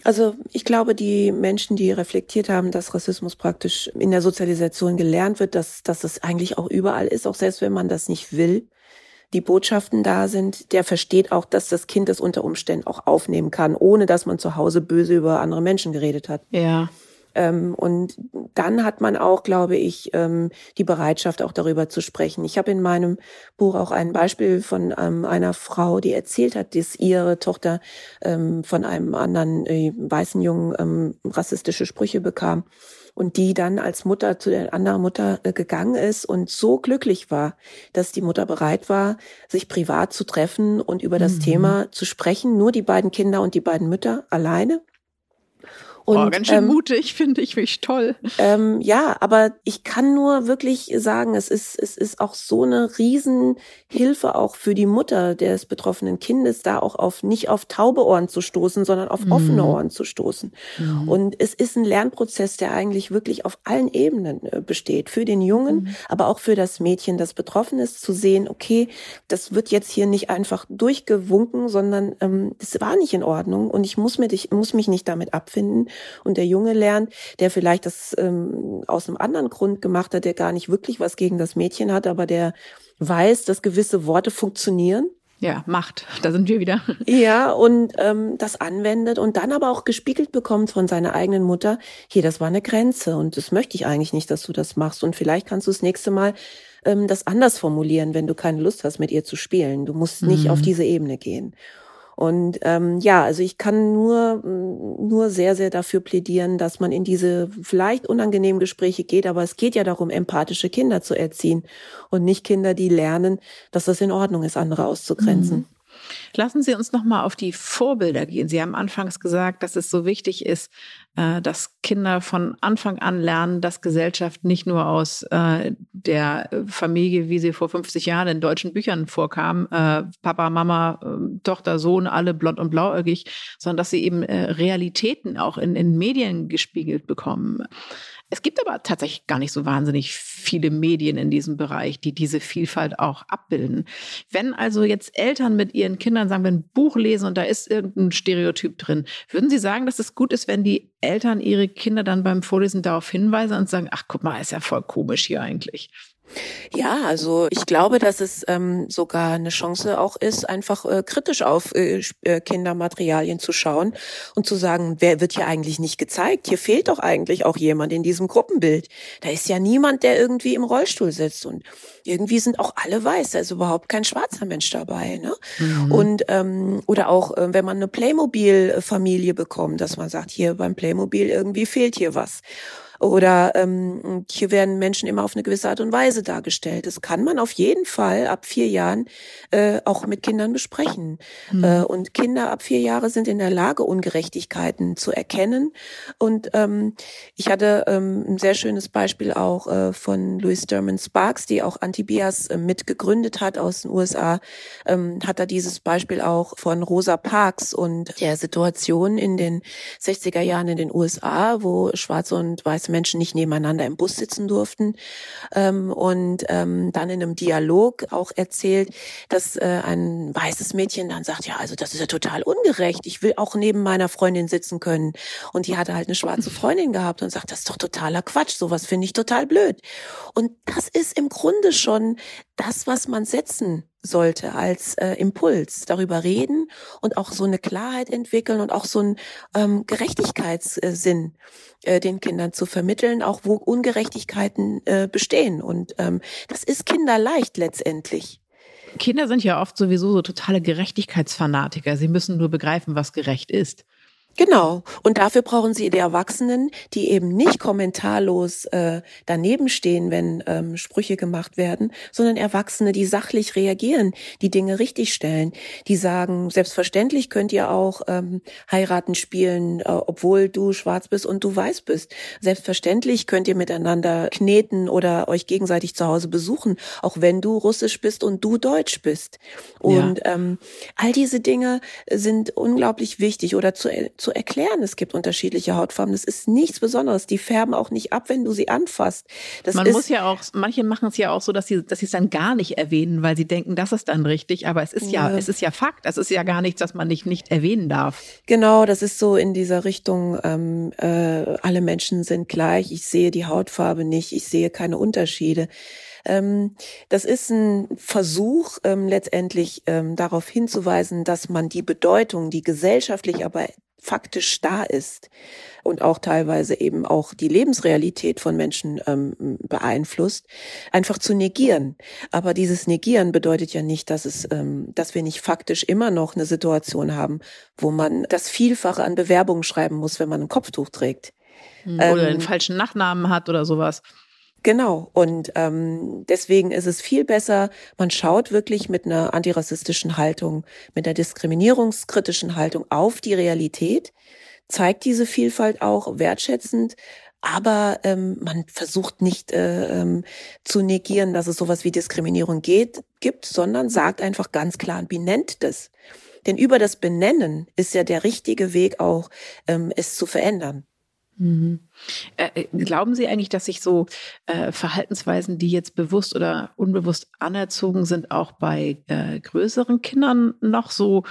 S1: Also ich glaube, die Menschen, die reflektiert haben, dass Rassismus praktisch in der Sozialisation gelernt wird, dass, dass es eigentlich auch überall ist, auch selbst wenn man das nicht will, die Botschaften da sind, der versteht auch, dass das Kind das unter Umständen auch aufnehmen kann, ohne dass man zu Hause böse über andere Menschen geredet hat.
S3: Ja.
S1: Ähm, und dann hat man auch, glaube ich, ähm, die Bereitschaft, auch darüber zu sprechen. Ich habe in meinem Buch auch ein Beispiel von ähm, einer Frau, die erzählt hat, dass ihre Tochter von einem anderen äh, weißen Jungen rassistische Sprüche bekam und die dann als Mutter zu der anderen Mutter äh, gegangen ist und so glücklich war, dass die Mutter bereit war, sich privat zu treffen und über das mhm. Thema zu sprechen, nur die beiden Kinder und die beiden Mütter alleine.
S3: Und, oh, ganz schön ähm, mutig, [laughs] finde ich mich toll.
S1: Ähm, ja, aber ich kann nur wirklich sagen, es ist, es ist auch so eine Riesenhilfe auch für die Mutter des betroffenen Kindes, da auch auf nicht auf taube Ohren zu stoßen, sondern auf mhm. offene Ohren zu stoßen. Mhm. Und es ist ein Lernprozess, der eigentlich wirklich auf allen Ebenen äh, besteht. Für den Jungen, mhm. aber auch für das Mädchen, das betroffen ist, zu sehen, okay, das wird jetzt hier nicht einfach durchgewunken, sondern ähm, das war nicht in Ordnung und ich muss, mir, ich muss mich nicht damit abfinden und der Junge lernt, der vielleicht das ähm, aus einem anderen Grund gemacht hat, der gar nicht wirklich was gegen das Mädchen hat, aber der weiß, dass gewisse Worte funktionieren.
S3: Ja, Macht, da sind wir wieder.
S1: Ja, und ähm, das anwendet und dann aber auch gespiegelt bekommt von seiner eigenen Mutter, hier, das war eine Grenze und das möchte ich eigentlich nicht, dass du das machst. Und vielleicht kannst du das nächste Mal ähm, das anders formulieren, wenn du keine Lust hast, mit ihr zu spielen. Du musst nicht mhm. auf diese Ebene gehen. Und ähm, ja, also ich kann nur, nur sehr, sehr dafür plädieren, dass man in diese vielleicht unangenehmen Gespräche geht, aber es geht ja darum, empathische Kinder zu erziehen und nicht Kinder, die lernen, dass das in Ordnung ist, andere auszugrenzen. Mhm.
S3: Lassen Sie uns noch mal auf die Vorbilder gehen. Sie haben anfangs gesagt, dass es so wichtig ist, äh, dass Kinder von Anfang an lernen, dass Gesellschaft nicht nur aus äh, der Familie, wie sie vor 50 Jahren in deutschen Büchern vorkam, äh, Papa, Mama, Tochter, Sohn, alle blond und blauäugig, sondern dass sie eben Realitäten auch in, in Medien gespiegelt bekommen. Es gibt aber tatsächlich gar nicht so wahnsinnig viele Medien in diesem Bereich, die diese Vielfalt auch abbilden. Wenn also jetzt Eltern mit ihren Kindern sagen, wir ein Buch lesen und da ist irgendein Stereotyp drin, würden Sie sagen, dass es gut ist, wenn die Eltern ihre Kinder dann beim Vorlesen darauf hinweisen und sagen, ach guck mal, ist ja voll komisch hier eigentlich?
S1: Ja, also ich glaube, dass es ähm, sogar eine Chance auch ist, einfach äh, kritisch auf äh, äh, Kindermaterialien zu schauen und zu sagen, wer wird hier eigentlich nicht gezeigt? Hier fehlt doch eigentlich auch jemand in diesem Gruppenbild. Da ist ja niemand, der irgendwie im Rollstuhl sitzt und irgendwie sind auch alle weiß, da ist überhaupt kein schwarzer Mensch dabei. Ne? Mhm. Und ähm, oder auch, äh, wenn man eine Playmobil-Familie bekommt, dass man sagt, hier beim Playmobil irgendwie fehlt hier was. Oder ähm, hier werden Menschen immer auf eine gewisse Art und Weise dargestellt. Das kann man auf jeden Fall ab vier Jahren äh, auch mit Kindern besprechen. Mhm. Äh, und Kinder ab vier Jahre sind in der Lage, Ungerechtigkeiten zu erkennen. Und ähm, ich hatte ähm, ein sehr schönes Beispiel auch äh, von Louis Derman Sparks, die auch Antibias äh, mitgegründet hat aus den USA, ähm, hat er dieses Beispiel auch von Rosa Parks und der Situation in den 60er Jahren in den USA, wo schwarze und weiße Menschen nicht nebeneinander im Bus sitzen durften. Ähm, und ähm, dann in einem Dialog auch erzählt, dass äh, ein weißes Mädchen dann sagt, ja, also das ist ja total ungerecht. Ich will auch neben meiner Freundin sitzen können. Und die hatte halt eine schwarze Freundin gehabt und sagt, das ist doch totaler Quatsch. Sowas finde ich total blöd. Und das ist im Grunde schon das, was man setzen sollte als äh, Impuls, darüber reden und auch so eine Klarheit entwickeln und auch so einen ähm, Gerechtigkeitssinn äh, den Kindern zu vermitteln, auch wo Ungerechtigkeiten äh, bestehen. Und ähm, das ist kinderleicht letztendlich.
S3: Kinder sind ja oft sowieso so totale Gerechtigkeitsfanatiker. Sie müssen nur begreifen, was gerecht ist.
S1: Genau. Und dafür brauchen sie die Erwachsenen, die eben nicht kommentarlos äh, daneben stehen, wenn ähm, Sprüche gemacht werden, sondern Erwachsene, die sachlich reagieren, die Dinge richtigstellen, die sagen, selbstverständlich könnt ihr auch ähm, heiraten spielen, äh, obwohl du schwarz bist und du weiß bist. Selbstverständlich könnt ihr miteinander kneten oder euch gegenseitig zu Hause besuchen, auch wenn du russisch bist und du deutsch bist. Und ja. ähm, all diese Dinge sind unglaublich wichtig oder zu, zu zu erklären. Es gibt unterschiedliche Hautfarben. Das ist nichts Besonderes. Die färben auch nicht ab, wenn du sie anfasst. Das
S3: Man muss ja auch, manche machen es ja auch so, dass sie, dass sie es dann gar nicht erwähnen, weil sie denken, das ist dann richtig. Aber es ist ja, ja es ist ja Fakt. Es ist ja gar nichts, das man nicht, nicht erwähnen darf.
S1: Genau, das ist so in dieser Richtung, ähm, äh, alle Menschen sind gleich. Ich sehe die Hautfarbe nicht. Ich sehe keine Unterschiede. Ähm, das ist ein Versuch, ähm, letztendlich ähm, darauf hinzuweisen, dass man die Bedeutung, die gesellschaftlich aber faktisch da ist und auch teilweise eben auch die Lebensrealität von Menschen ähm, beeinflusst, einfach zu negieren. Aber dieses Negieren bedeutet ja nicht, dass es, ähm, dass wir nicht faktisch immer noch eine Situation haben, wo man das Vielfache an Bewerbungen schreiben muss, wenn man ein Kopftuch trägt.
S3: Oder ähm, den falschen Nachnamen hat oder sowas.
S1: Genau. Und ähm, deswegen ist es viel besser, man schaut wirklich mit einer antirassistischen Haltung, mit einer diskriminierungskritischen Haltung auf die Realität, zeigt diese Vielfalt auch wertschätzend, aber ähm, man versucht nicht äh, ähm, zu negieren, dass es sowas wie Diskriminierung geht, gibt, sondern sagt einfach ganz klar und benennt das. Denn über das Benennen ist ja der richtige Weg auch, ähm, es zu verändern.
S3: Mhm. Äh, äh, glauben Sie eigentlich, dass sich so äh, Verhaltensweisen, die jetzt bewusst oder unbewusst anerzogen sind, auch bei äh, größeren Kindern noch so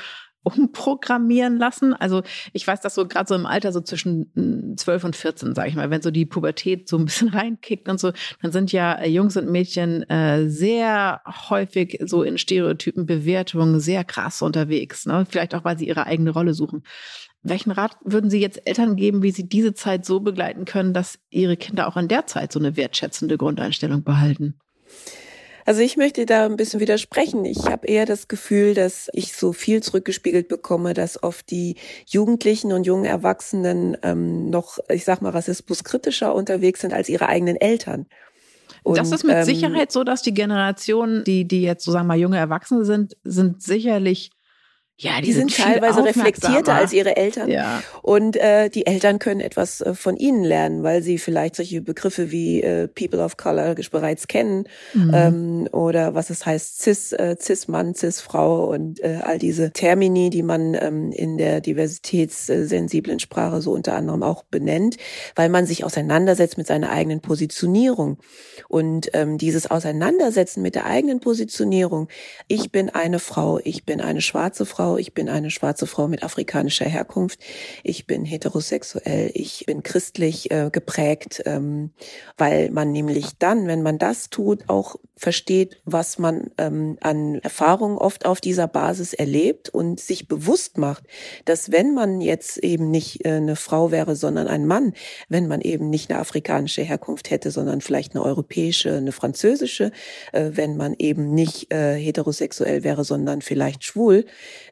S3: umprogrammieren lassen? Also ich weiß, dass so gerade so im Alter so zwischen 12 hm, und 14, sage ich mal, wenn so die Pubertät so ein bisschen [laughs] reinkickt und so, dann sind ja äh, Jungs und Mädchen äh, sehr häufig so in Stereotypen Bewertungen sehr krass unterwegs. Ne? Vielleicht auch, weil sie ihre eigene Rolle suchen. Welchen Rat würden Sie jetzt Eltern geben, wie sie diese Zeit so begleiten können, dass ihre Kinder auch in der Zeit so eine wertschätzende Grundeinstellung behalten?
S1: Also ich möchte da ein bisschen widersprechen. Ich habe eher das Gefühl, dass ich so viel zurückgespiegelt bekomme, dass oft die Jugendlichen und jungen Erwachsenen ähm, noch, ich sag mal, rassismuskritischer unterwegs sind als ihre eigenen Eltern.
S3: Und, das ist mit ähm, Sicherheit so, dass die Generationen, die, die jetzt so sagen wir mal junge Erwachsene sind, sind sicherlich
S1: Ja, die, die sind teilweise reflektierter als ihre Eltern.
S3: Ja.
S1: Und äh, die Eltern können etwas äh, von ihnen lernen, weil sie vielleicht solche Begriffe wie äh, People of Color bereits kennen mhm. ähm, oder was es heißt Cis, äh, Cis-Mann, Cis-Frau und äh, all diese Termini, die man ähm, in der diversitätssensiblen Sprache so unter anderem auch benennt, weil man sich auseinandersetzt mit seiner eigenen Positionierung. Und ähm, dieses Auseinandersetzen mit der eigenen Positionierung, ich bin eine Frau, ich bin eine schwarze Frau, Frau, ich bin eine schwarze Frau mit afrikanischer Herkunft, ich bin heterosexuell, ich bin christlich äh, geprägt, ähm, weil man nämlich dann, wenn man das tut, auch versteht, was man ähm, an Erfahrungen oft auf dieser Basis erlebt und sich bewusst macht, dass wenn man jetzt eben nicht äh, eine Frau wäre, sondern ein Mann, wenn man eben nicht eine afrikanische Herkunft hätte, sondern vielleicht eine europäische, eine französische, äh, wenn man eben nicht äh, heterosexuell wäre, sondern vielleicht schwul,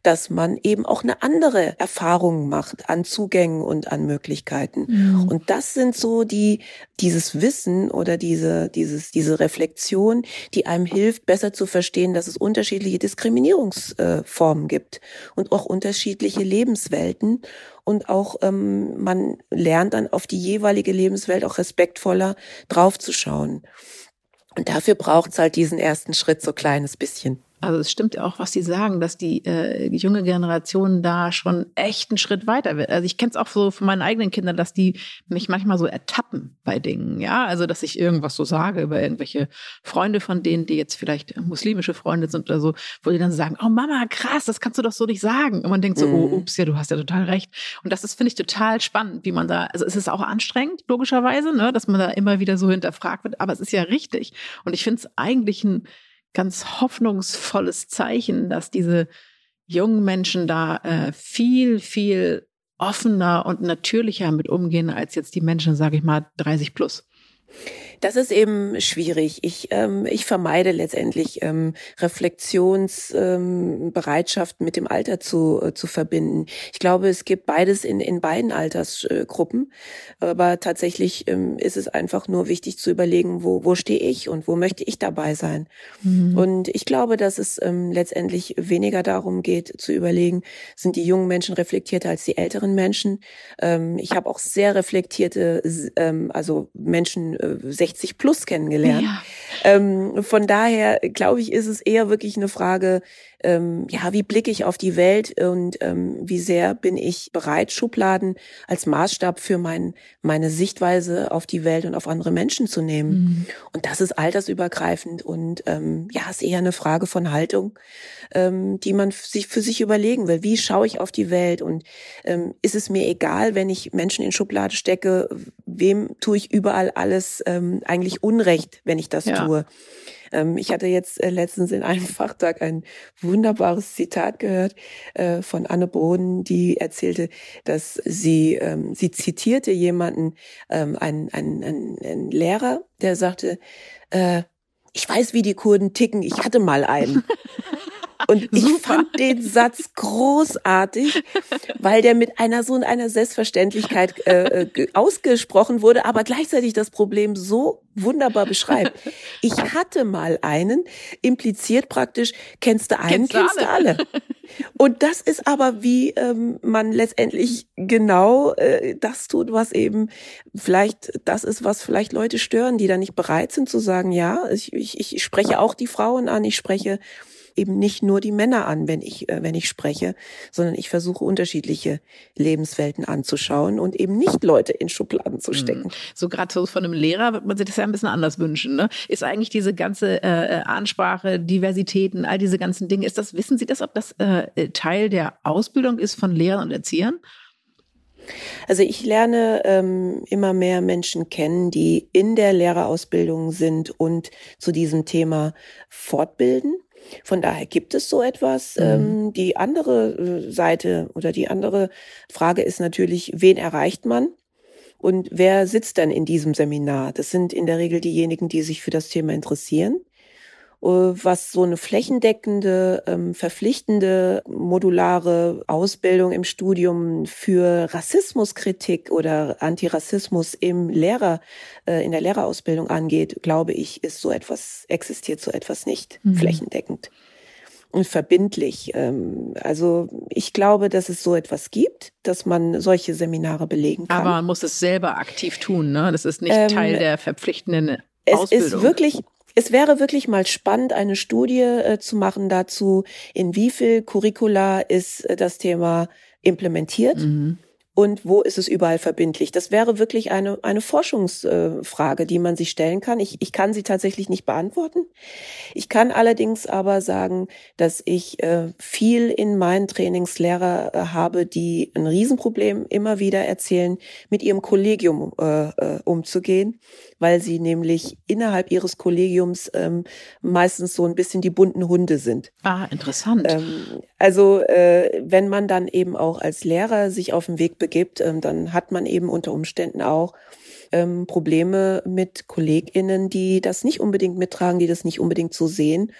S1: dass man eben auch eine andere Erfahrung macht an Zugängen und an Möglichkeiten. Mhm. Und das sind so die, dieses Wissen oder diese, dieses, diese Reflexion, die einem hilft, besser zu verstehen, dass es unterschiedliche Diskriminierungsformen gibt und auch unterschiedliche Lebenswelten. Und auch ähm, man lernt dann auf die jeweilige Lebenswelt auch respektvoller draufzuschauen. Und dafür braucht es halt diesen ersten Schritt so kleines bisschen.
S3: Also es stimmt ja auch, was Sie sagen, dass die äh, junge Generation da schon echt einen Schritt weiter wird. Also ich kenne es auch so von meinen eigenen Kindern, dass die mich manchmal so ertappen bei Dingen, ja. Also dass ich irgendwas so sage über irgendwelche Freunde von denen, die jetzt vielleicht muslimische Freunde sind oder so, wo die dann sagen, oh Mama, krass, das kannst du doch so nicht sagen. Und man denkt so, oh, mhm. oh, ups, ja, du hast ja total recht. Und das ist, finde ich, total spannend, wie man da, also es ist auch anstrengend, logischerweise, ne, dass man da immer wieder so hinterfragt wird, aber es ist ja richtig. Und ich finde es eigentlich ein ganz hoffnungsvolles Zeichen, dass diese jungen Menschen da äh, viel, viel offener und natürlicher mit umgehen als jetzt die Menschen, sage ich mal, 30 plus.
S1: Das ist eben schwierig. Ich, ähm, ich vermeide letztendlich ähm, Reflexionsbereitschaft ähm, mit dem Alter zu, äh, zu verbinden. Ich glaube, es gibt beides in, in beiden Altersgruppen. Aber tatsächlich ähm, ist es einfach nur wichtig zu überlegen, wo, wo stehe ich und wo möchte ich dabei sein. Mhm. Und ich glaube, dass es ähm, letztendlich weniger darum geht, zu überlegen, sind die jungen Menschen reflektierter als die älteren Menschen. Ähm, ich habe auch sehr reflektierte, ähm, also Menschen, äh, 60 plus kennengelernt. Ja. Ähm, von daher glaube ich, ist es eher wirklich eine Frage, ähm, ja, wie blicke ich auf die Welt und ähm, wie sehr bin ich bereit, Schubladen als Maßstab für mein, meine Sichtweise auf die Welt und auf andere Menschen zu nehmen. Mhm. Und das ist altersübergreifend und ähm, ja, ist eher eine Frage von Haltung, ähm, die man sich für sich überlegen will. Wie schaue ich auf die Welt und ähm, ist es mir egal, wenn ich Menschen in Schublade stecke, wem tue ich überall alles ähm, eigentlich Unrecht, wenn ich das ja. tue? Ähm, ich hatte jetzt äh, letztens in einem [laughs] Fachtag ein wunderbares Zitat gehört äh, von Anne Boden, die erzählte, dass sie, ähm, sie zitierte jemanden, ähm, einen, einen, einen, einen Lehrer, der sagte, äh, ich weiß, wie die Kurden ticken, ich hatte mal einen. [laughs] Und ich Super. fand den Satz großartig, weil der mit einer so einer Selbstverständlichkeit äh, äh ausgesprochen wurde, aber gleichzeitig das Problem so wunderbar beschreibt. Ich hatte mal einen, impliziert praktisch, kennst du einen, kennst, kennst du alle. alle. Und das ist aber, wie ähm, man letztendlich genau äh, das tut, was eben vielleicht das ist, was vielleicht Leute stören, die da nicht bereit sind zu sagen, ja, ich, ich, ich spreche auch die Frauen an, ich spreche eben nicht nur die Männer an, wenn ich, äh, wenn ich spreche, sondern ich versuche unterschiedliche Lebenswelten anzuschauen und eben nicht Leute in Schubladen zu stecken.
S3: So gerade so von einem Lehrer wird man sich das ja ein bisschen anders wünschen. Ne? Ist eigentlich diese ganze äh, äh, Ansprache, Diversitäten, all diese ganzen Dinge, ist das, wissen Sie das, ob das äh, Teil der Ausbildung ist von Lehrern und Erziehern?
S1: Also ich lerne ähm, immer mehr Menschen kennen, die in der Lehrerausbildung sind und zu diesem Thema fortbilden. Von daher gibt es so etwas. Mhm. Ähm, die andere äh, Seite oder die andere Frage ist natürlich, wen erreicht man? Und wer sitzt dann in diesem Seminar? Das sind in der Regel diejenigen, die sich für das Thema interessieren. Äh, was so eine flächendeckende, ähm, verpflichtende, modulare Ausbildung im Studium für Rassismuskritik oder Antirassismus im Lehrer, äh, in der Lehrerausbildung angeht, glaube ich, ist so etwas, existiert so etwas nicht mhm. flächendeckend. verbindlich. Ähm, also ich glaube, dass es so etwas gibt, dass man solche Seminare belegen kann.
S3: Aber man muss es selber aktiv tun, ne? Das ist nicht ähm, Teil der verpflichtenden Ausbildung.
S1: Es ist wirklich es wäre wirklich mal spannend, eine Studie äh, zu machen dazu, in wie viel Curricula ist äh, das Thema implementiert. Mhm und wo ist es überall verbindlich? Das wäre wirklich eine, eine Forschungsfrage, die man sich stellen kann. Ich, ich kann sie tatsächlich nicht beantworten. Ich kann allerdings aber sagen, dass ich äh, viel in meinen Trainingslehrer äh, habe, die ein Riesenproblem immer wieder erzählen, mit ihrem Kollegium äh, äh, umzugehen weil sie nämlich innerhalb ihres Kollegiums ähm, meistens so ein bisschen die bunten Hunde sind.
S3: Ah, interessant.
S1: Ähm, also äh, wenn man dann eben auch als Lehrer sich auf den Weg begibt, ähm, dann hat man eben unter Umständen auch ähm, Probleme mit KollegInnen, die das nicht unbedingt mittragen, die das nicht unbedingt so sehen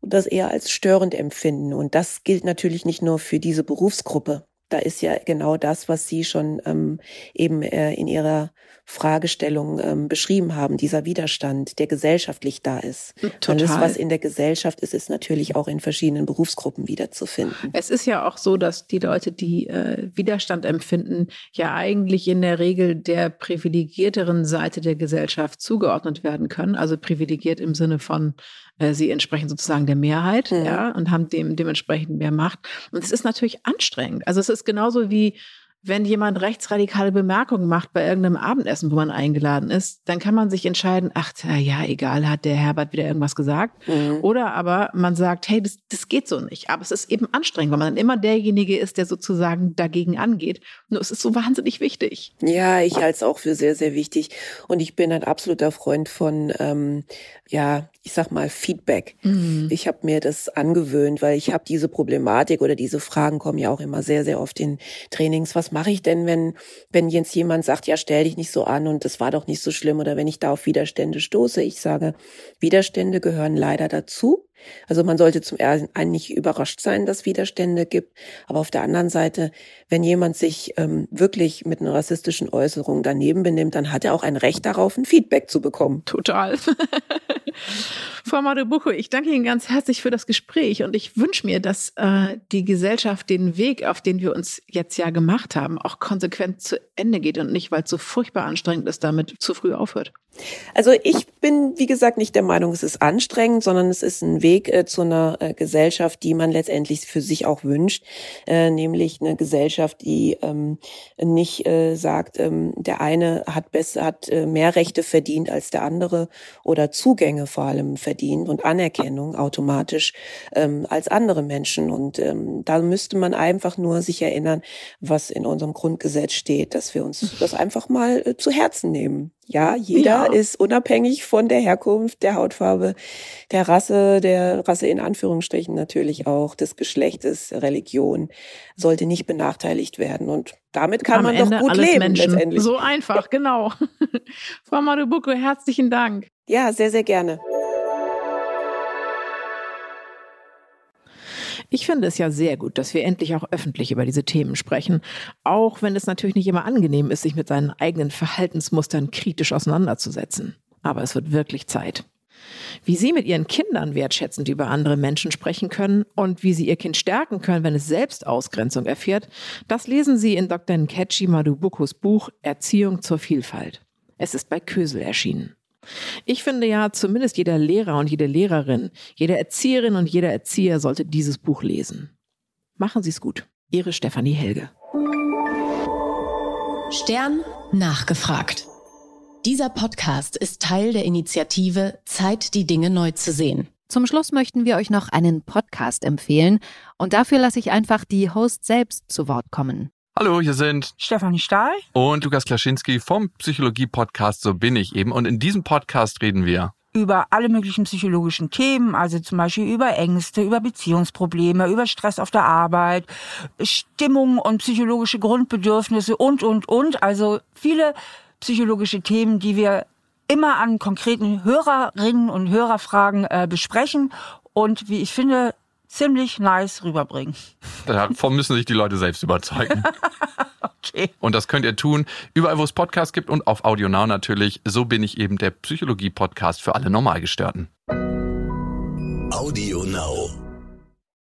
S1: und das eher als störend empfinden. Und das gilt natürlich nicht nur für diese Berufsgruppe. Da ist ja genau das, was Sie schon ähm, eben äh, in Ihrer Fragestellung ähm, beschrieben haben, dieser Widerstand, der gesellschaftlich da ist. Total. Und das, was in der Gesellschaft ist, ist natürlich auch in verschiedenen Berufsgruppen wiederzufinden.
S3: Es ist ja auch so, dass die Leute, die äh, Widerstand empfinden, ja eigentlich in der Regel der privilegierteren Seite der Gesellschaft zugeordnet werden können. Also privilegiert im Sinne von, äh, sie entsprechen sozusagen der Mehrheit, mhm. ja, und haben dem, dementsprechend mehr Macht. Und es ist natürlich anstrengend. Also es ist genauso wie wenn jemand rechtsradikale Bemerkungen macht bei irgendeinem Abendessen, wo man eingeladen ist, dann kann man sich entscheiden, ach ja, egal, hat der Herbert wieder irgendwas gesagt. Mhm. Oder aber man sagt, hey, das, das geht so nicht. Aber es ist eben anstrengend, weil man dann immer derjenige ist, der sozusagen dagegen angeht. Nur es ist so wahnsinnig wichtig.
S1: Ja, ich halte es auch für sehr, sehr wichtig. Und ich bin ein absoluter Freund von, ähm, ja, ich sag mal, Feedback. Mhm. Ich habe mir das angewöhnt, weil ich habe diese Problematik oder diese Fragen kommen ja auch immer sehr, sehr oft in Trainings. Was mache ich denn, wenn, wenn jetzt jemand sagt, ja, stell dich nicht so an und das war doch nicht so schlimm oder wenn ich da auf Widerstände stoße? Ich sage, Widerstände gehören leider dazu. Also man sollte zum einen nicht überrascht sein, dass Widerstände gibt, aber auf der anderen Seite, wenn jemand sich ähm, wirklich mit einer rassistischen Äußerung daneben benimmt, dann hat er auch ein Recht darauf, ein Feedback zu bekommen.
S3: Total. [laughs] Frau Madebucho, ich danke Ihnen ganz herzlich für das Gespräch und ich wünsche mir, dass äh, die Gesellschaft den Weg, auf den wir uns jetzt ja gemacht haben, auch konsequent zu Ende geht und nicht, weil es so furchtbar anstrengend ist, damit zu früh aufhört.
S1: Also ich bin, wie gesagt, nicht der Meinung, es ist anstrengend, sondern es ist ein Weg äh, zu einer äh, Gesellschaft, die man letztendlich für sich auch wünscht, äh, nämlich eine Gesellschaft, die ähm, nicht äh, sagt, ähm, der eine hat besser, hat äh, mehr Rechte verdient als der andere oder Zugänge vor allem verdient und Anerkennung automatisch ähm, als andere Menschen. Und ähm, da müsste man einfach nur sich erinnern, was in unserem Grundgesetz steht, dass wir uns das einfach mal äh, zu Herzen nehmen. Ja, jeder ja. ist unabhängig von der Herkunft, der Hautfarbe, der Rasse, der Rasse in Anführungsstrichen natürlich auch, des Geschlechtes, Religion, sollte nicht benachteiligt werden. Und damit kann Am man Ende doch gut leben
S3: Menschen. letztendlich. So einfach, genau. [laughs] Frau Marubuko, herzlichen Dank.
S1: Ja, sehr, sehr gerne.
S3: Ich finde es ja sehr gut, dass wir endlich auch öffentlich über diese Themen sprechen, auch wenn es natürlich nicht immer angenehm ist, sich mit seinen eigenen Verhaltensmustern kritisch auseinanderzusetzen. Aber es wird wirklich Zeit. Wie Sie mit Ihren Kindern wertschätzend über andere Menschen sprechen können und wie Sie Ihr Kind stärken können, wenn es selbst Ausgrenzung erfährt, das lesen Sie in Dr. Nkechi Madubukos Buch Erziehung zur Vielfalt. Es ist bei Kösel erschienen. Ich finde ja, zumindest jeder Lehrer und jede Lehrerin, jede Erzieherin und jeder Erzieher sollte dieses Buch lesen. Machen Sie es gut. Ihre Stefanie Helge.
S2: Stern nachgefragt. Dieser Podcast ist Teil der Initiative Zeit, die Dinge neu zu sehen.
S4: Zum Schluss möchten wir euch noch einen Podcast empfehlen und dafür lasse ich einfach die Host selbst zu Wort kommen.
S5: Hallo, hier sind
S6: Stefanie Stahl
S5: und Lukas Klaschinski vom Psychologie-Podcast So bin ich eben. Und in diesem Podcast reden wir
S6: über alle möglichen psychologischen Themen, also zum Beispiel über Ängste, über Beziehungsprobleme, über Stress auf der Arbeit, Stimmung und psychologische Grundbedürfnisse und, und, und. Also viele psychologische Themen, die wir immer an konkreten Hörerinnen und Hörerfragen äh, besprechen und wie ich finde, ziemlich nice rüberbringen. [laughs]
S5: Davon müssen sich die Leute selbst überzeugen. [laughs]
S6: okay.
S5: Und das könnt ihr tun, überall wo es Podcasts gibt und auf Audio Now natürlich. So bin ich eben der Psychologie-Podcast für alle Normalgestörten.
S7: Audio Now.